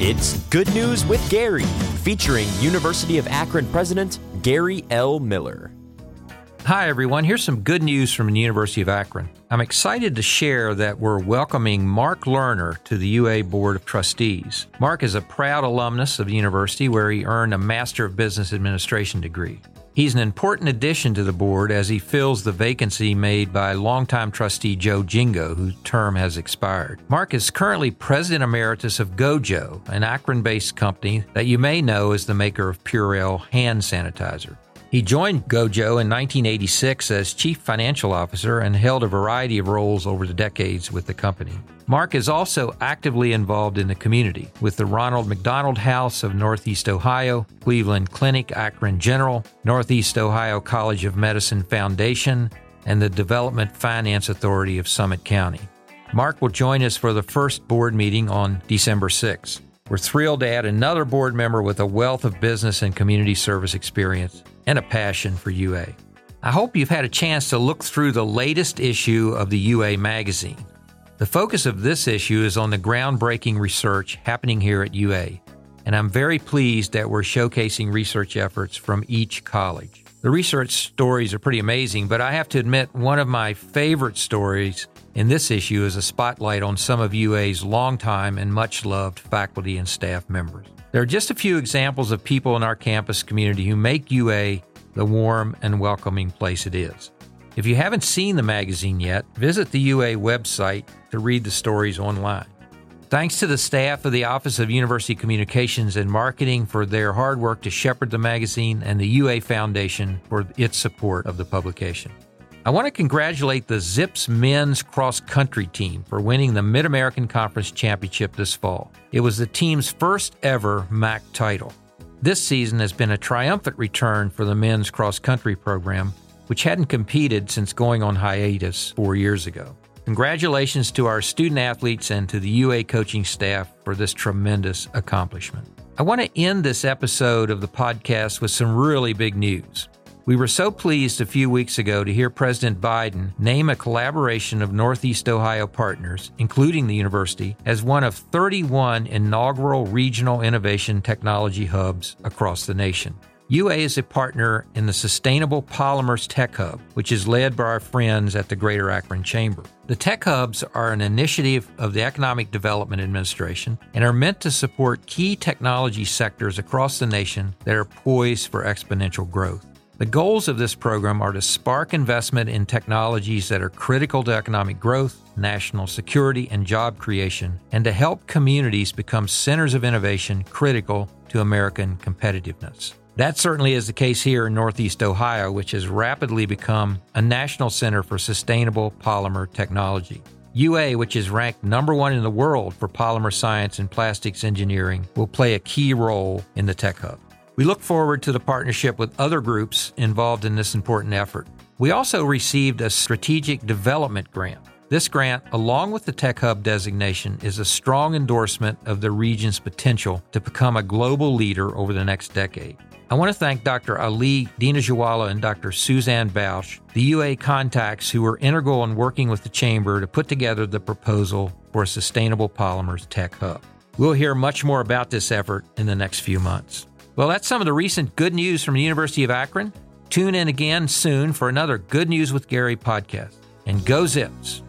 It's Good News with Gary, featuring University of Akron President Gary L. Miller. Hi, everyone. Here's some good news from the University of Akron. I'm excited to share that we're welcoming Mark Lerner to the UA Board of Trustees. Mark is a proud alumnus of the university where he earned a Master of Business Administration degree. He's an important addition to the board as he fills the vacancy made by longtime trustee Joe Gingo, whose term has expired. Mark is currently president emeritus of Gojo, an Akron based company that you may know as the maker of Purell hand sanitizer. He joined Gojo in 1986 as chief financial officer and held a variety of roles over the decades with the company. Mark is also actively involved in the community with the Ronald McDonald House of Northeast Ohio, Cleveland Clinic Akron General, Northeast Ohio College of Medicine Foundation, and the Development Finance Authority of Summit County. Mark will join us for the first board meeting on December 6th. We're thrilled to add another board member with a wealth of business and community service experience and a passion for UA. I hope you've had a chance to look through the latest issue of the UA magazine. The focus of this issue is on the groundbreaking research happening here at UA, and I'm very pleased that we're showcasing research efforts from each college. The research stories are pretty amazing, but I have to admit one of my favorite stories in this issue is a spotlight on some of UA's longtime and much loved faculty and staff members. There are just a few examples of people in our campus community who make UA the warm and welcoming place it is. If you haven't seen the magazine yet, visit the UA website to read the stories online. Thanks to the staff of the Office of University Communications and Marketing for their hard work to shepherd the magazine and the UA Foundation for its support of the publication. I want to congratulate the Zips men's cross country team for winning the Mid American Conference Championship this fall. It was the team's first ever MAC title. This season has been a triumphant return for the men's cross country program, which hadn't competed since going on hiatus four years ago. Congratulations to our student athletes and to the UA coaching staff for this tremendous accomplishment. I want to end this episode of the podcast with some really big news. We were so pleased a few weeks ago to hear President Biden name a collaboration of Northeast Ohio partners, including the university, as one of 31 inaugural regional innovation technology hubs across the nation. UA is a partner in the Sustainable Polymers Tech Hub, which is led by our friends at the Greater Akron Chamber. The Tech Hubs are an initiative of the Economic Development Administration and are meant to support key technology sectors across the nation that are poised for exponential growth. The goals of this program are to spark investment in technologies that are critical to economic growth, national security, and job creation, and to help communities become centers of innovation critical to American competitiveness. That certainly is the case here in Northeast Ohio, which has rapidly become a national center for sustainable polymer technology. UA, which is ranked number one in the world for polymer science and plastics engineering, will play a key role in the Tech Hub. We look forward to the partnership with other groups involved in this important effort. We also received a strategic development grant. This grant, along with the Tech Hub designation, is a strong endorsement of the region's potential to become a global leader over the next decade. I want to thank Dr. Ali Dhinojwala and Dr. Suzanne Bausch, the UA contacts who were integral in working with the Chamber to put together the proposal for a sustainable polymers tech hub. We'll hear much more about this effort in the next few months. Well, that's some of the recent good news from the University of Akron. Tune in again soon for another Good News with Gary podcast. And go Zips!